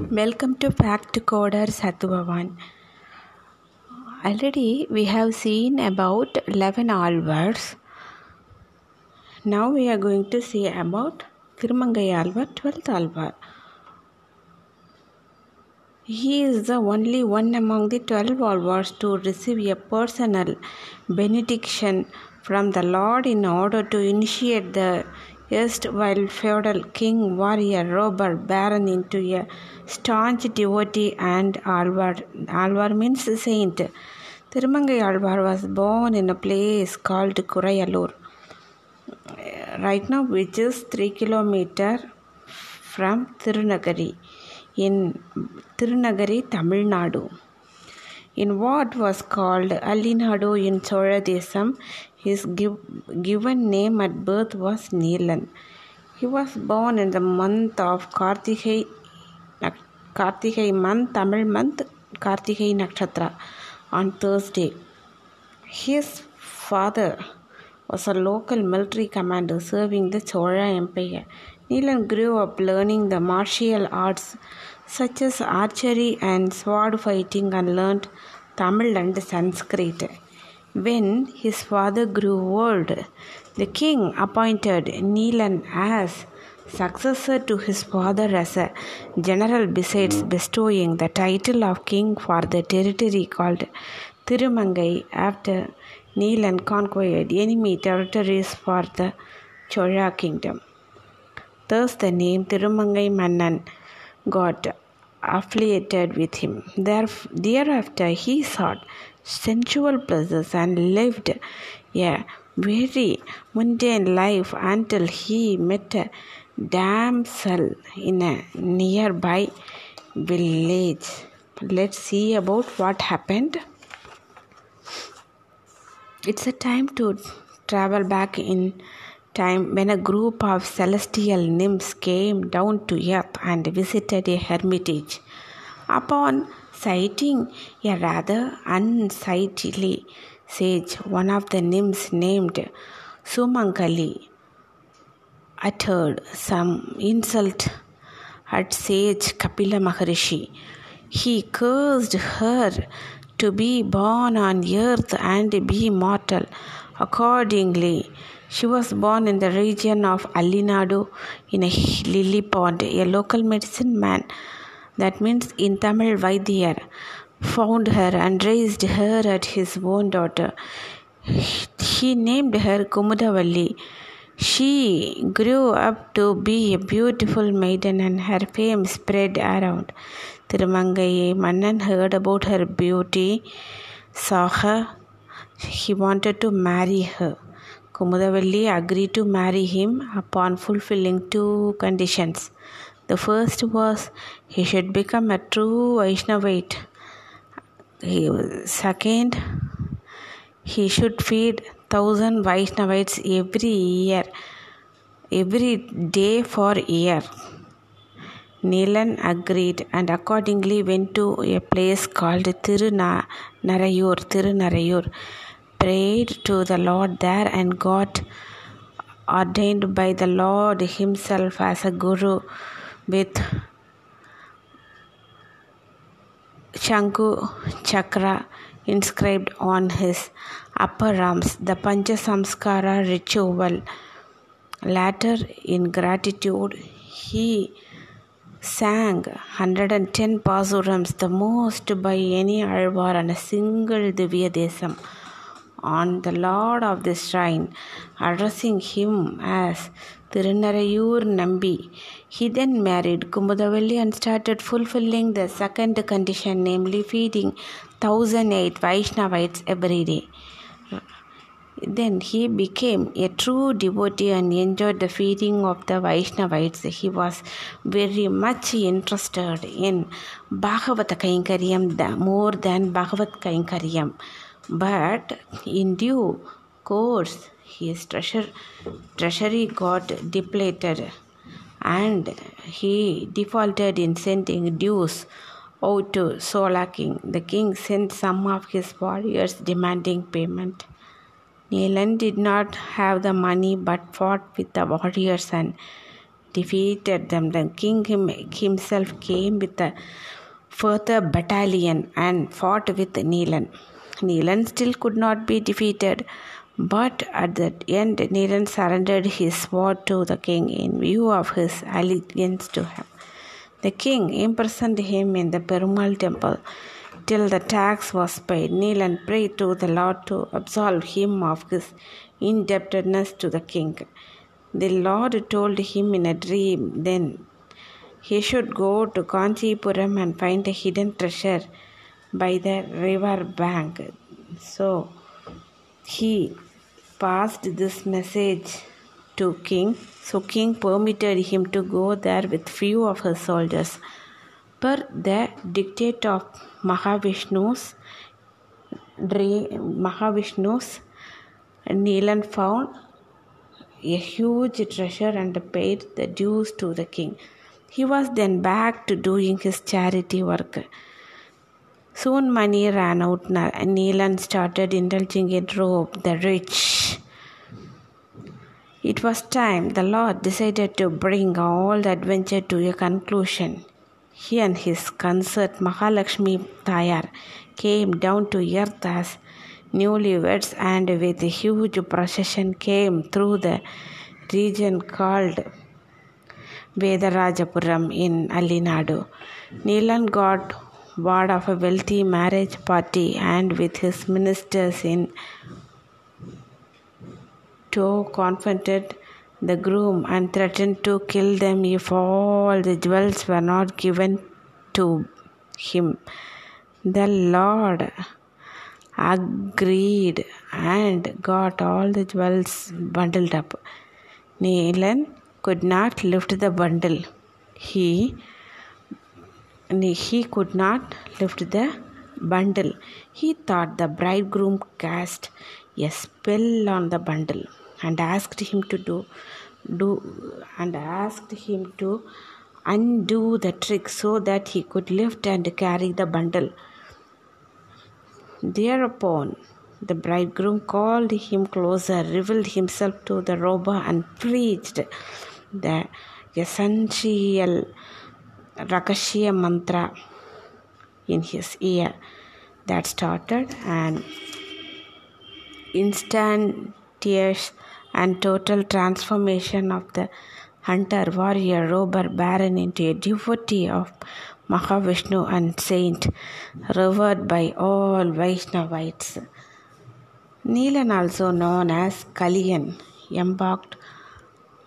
Welcome to Fact Coder Sathuvavan. Already we have seen about 11 alvars. Now we are going to see about Thirumangai Alvar, 12th alvar. He is the only one among the 12 alvars to receive a personal benediction from the Lord in order to initiate the erstwhile feudal king, warrior, robber, baron into a staunch devotee and alvar. Alvar means saint. Thirumangai Alvar was born in a place called Kurayalur, right now, which is 3 kilometer from Tirunagari in Tirunagari, Tamil Nadu. In what was called Allinadu in Choladesam, his give, given name at birth was Neelan. He was born in the month of Kartigai, Kartigai month, Tamil month, Kartigai Nakshatra on Thursday. His father was a local military commander serving the Chola Empire. Neelan grew up learning the martial arts such as archery and sword fighting and learned Tamil and Sanskrit. When his father grew old, the king appointed Neelan as successor to his father as a general besides bestowing the title of king for the territory called Tirumangai after Neelan conquered enemy territories for the Chola kingdom. Thus the name Tirumangai Mannan got affiliated with him. Thereafter, he sought sensual pleasures and lived a very mundane life until he met a damsel in a nearby village. Let's see about what happened. It's a time to travel back in time when a group of celestial nymphs came down to earth and visited a hermitage. Upon sighting a rather unsightly sage, one of the nymphs named Sumangali uttered some insult at sage Kapila Maharishi. He cursed her to be born on earth and be mortal. Accordingly, she was born in the region of Allinadu in a lily pond. A local medicine man, that means in Tamil Vaidyar, found her and raised her as his own daughter. He named her Kumudavalli. She grew up to be a beautiful maiden and her fame spread around. Tirumangai Mannan heard about her beauty, saw her, he wanted to marry her. Kumudavalli agreed to marry him upon fulfilling two conditions. The first was he should become a true Vaishnavite. Second, he should feed thousand Vaishnavites every year, every day for a year. Neelan agreed and accordingly went to a place called Tirunarayur, Tirunarayur, prayed to the Lord there and got ordained by the Lord himself as a guru with Shanku Chakra inscribed on his upper arms, the Pancha Samskara ritual. Later, in gratitude, he sang 110 pasurams, the most by any Alvar on a single Divya Desam, on the Lord of the shrine, addressing him as Tirunarayur Nambi. He then married Kumudavalli and started fulfilling the second condition, namely feeding 1008 Vaishnavites every day. Then he became a true devotee and enjoyed the feeding of the Vaishnavites. He was very much interested in Bhagavad Kainkaryam more than Bhagavad Kainkaryam. But in due course, his treasure, treasury got depleted and he defaulted in sending dues out to Sola king. The king sent some of his warriors demanding payment. Neelan did not have the money but fought with the warriors and defeated them. The king himself came with a further battalion and fought with Neelan. Neelan still could not be defeated, but at the end, Neelan surrendered his sword to the king in view of his allegiance to him. The king imprisoned him in the Perumal temple till the tax was paid. Neelan prayed to the Lord to absolve him of his indebtedness to the king. The Lord told him in a dream then he should go to Kanchipuram and find a hidden treasure by the river bank. So he passed this message to king. So king permitted him to go there with few of his soldiers. Per the dictate of Mahavishnu's Mahavishnu's Neelan found a huge treasure and paid the dues to the king. He was then back to doing his charity work. Soon money ran out and Neelan started indulging in robe the rich. It was time the Lord decided to bring all the adventure to a conclusion. He and his consort Mahalakshmi Tayar came down to earth as newlyweds and with a huge procession came through the region called Vedarajapuram in Allinadu. Neelan got word of a wealthy marriage party and with his ministers in tow confronted the groom and threatened to kill them if all the jewels were not given to him. The Lord agreed and got all the jewels bundled up. Neelan could not lift the bundle. He he could not lift the bundle. He thought the bridegroom cast a spell on the bundle and asked him to do do and asked him to undo the trick so that he could lift and carry the bundle. Thereupon, the bridegroom called him closer, revealed himself to the robber, and preached the essential Rakashya mantra in his ear. That started an instantaneous and total transformation of the hunter, warrior, robber, baron into a devotee of Mahavishnu and saint, revered by all Vaishnavites. Neelan, also known as Kaliyan, embarked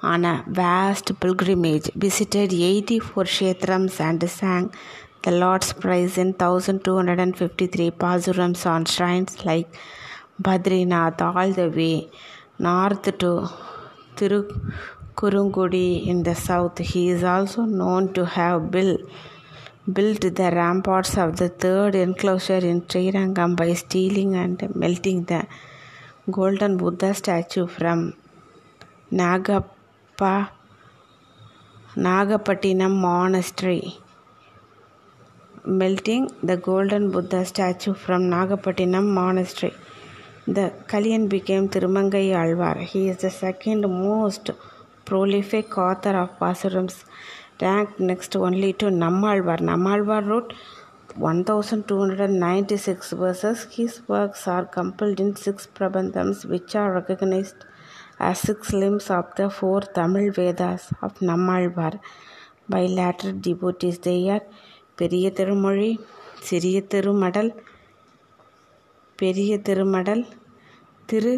on a vast pilgrimage, visited 84 kshetrams and sang the Lord's praise in 1253 pasurams on shrines like Badrinath all the way north to Tirukurungudi in the south. He is also known to have built the ramparts of the third enclosure in Srirangam by stealing and melting the golden Buddha statue from Nagapa, Nagapattinam monastery. Melting the golden Buddha statue from Nagapattinam monastery. The Kalyan became Tirumangai Alvar. He is the second most prolific author of Pasuram's ranked next only to Nammalvar. Nammalvar wrote 1296 verses. His works are compiled in six prabandhams, which are recognized as six limbs of the four Tamil Vedas of Nammalvar by later devotees. They are Periyatirumari, திருமொழி சிறிய பெரிய திருமடல் திரு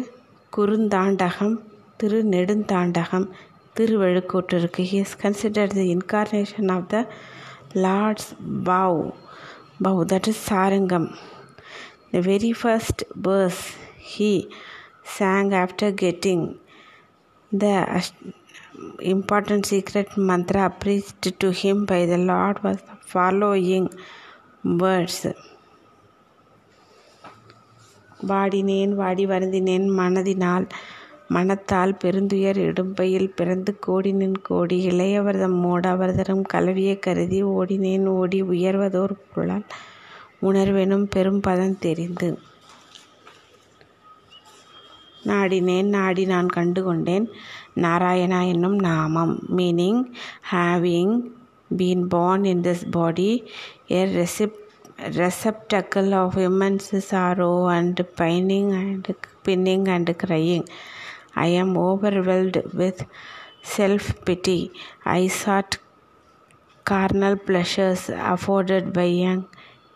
குறுந்தாண்டகம் திரு நெடுந்தாண்டகம் திருவழுக்கூற்று இருக்குது he is considered the incarnation of the lord's bow bow that is Sarangam the very first verse he sang after getting the important secret mantra preached to him by the Lord was the following words. வாடினேன் வாடி வருந்தினேன். மனதினால் மனத்தால் பெருந்துயர் இடும்பையில் பிறந்து கோடினேன் கோடி இளையவர்தம் மூடவர்தரும் கலவியை கருதி ஓடினேன். ஓடி உயர்வதோர் பொருளால் உணர்வெனும் பெரும் பதம் தெரிந்து. நாடினேன் நாடி நான் கண்டுகொண்டேன். நாராயணா என்னும் நாமம் meaning having been born in this body a receipt receptacle of immense sorrow and pining and pinning and crying. I am overwhelmed with self pity i sought carnal pleasures afforded by young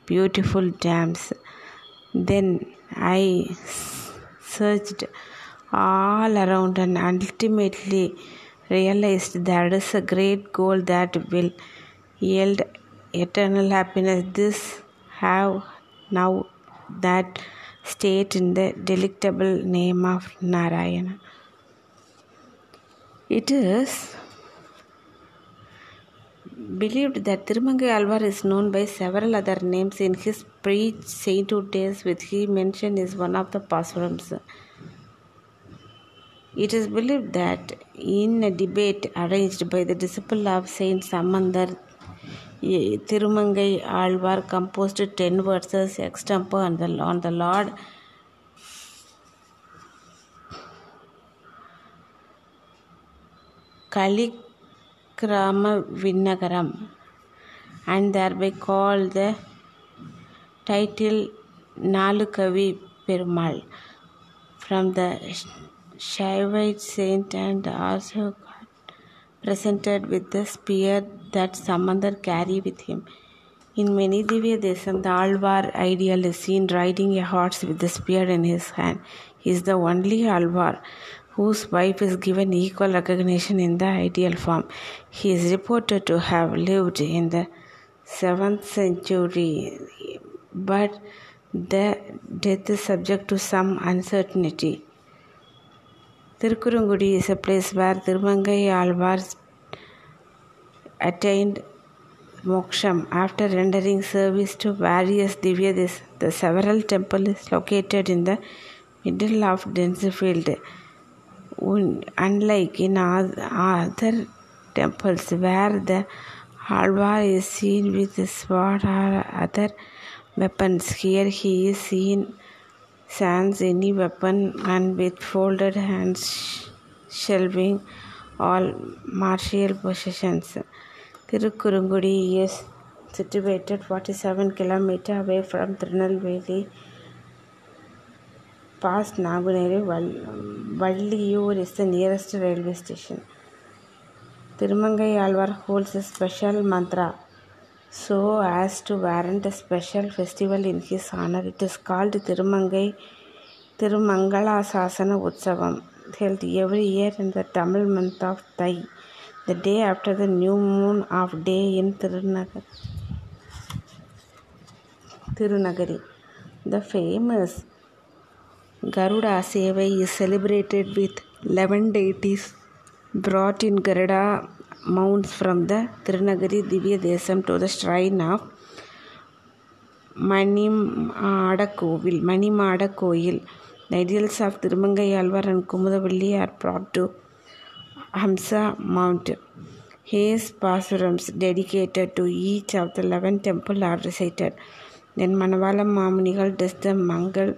beautiful dams then i searched all around and ultimately realized there is a great goal that will yield eternal happiness. This have now that state in the delectable name of Narayana. It is believed that Tirumangai Alvar is known by several other names in his pre-sainthood days, which he mentioned is one of the pasurams. It is believed that in a debate arranged by the disciple of Saint Sambandar, Tirumangai Alvar composed ten verses extempore on the, on the Lord. Kalikrama Vinnagaram and thereby called the title Nalukavi Perumal from the Shaivite saint and also presented with the spear that Sambandar carried with him. In many Divya Desam, the Alvar ideal is seen riding a horse with the spear in his hand. He is the only Alvar whose wife is given equal recognition in the ideal form. He is reported to have lived in the 7th century, but the death is subject to some uncertainty. Tirukkurungudi is a place where Tirumangai Alvar attained moksham after rendering service to various divyas. The several temple is located in the middle of dense field. Unlike in other temples where the Alvar is seen with sword or other weapons, here he is seen sans any weapon and with folded hands shelving all martial possessions. Tirukkurungudi is situated 47 km away from Tirunelveli. Past Nanguneri, Valliyur is the nearest railway station. Tirumangai Alvar holds a special mantra so as to warrant a special festival in his honor. It is called Tirumangai Tirumangala Sasana Utsavam, held every year in the Tamil month of Thai, the day after the new moon of day in Tirunagar. Tirunagari. The famous Garuda Sevai is celebrated with 11 deities brought in Garuda mounts from the Tirunagari Divya Desam to the shrine of Manimada Kovil, Manimada Koil. The ideals of Tirumangai Alvar and Kumudavalli are brought to Hamsa Mount. His pasurams dedicated to each of the 11 temples are recited. Then Manavala Mamunigal does the Mangal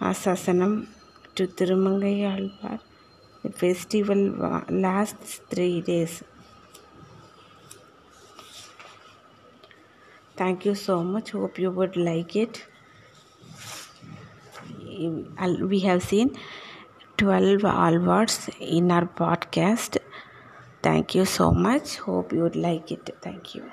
Asasanam to Tirumangai Alvar. The festival lasts three Thank you so much. Hope you would like it. We have seen 12 Alvards in our podcast. Thank you so much. Hope you would like it. Thank you.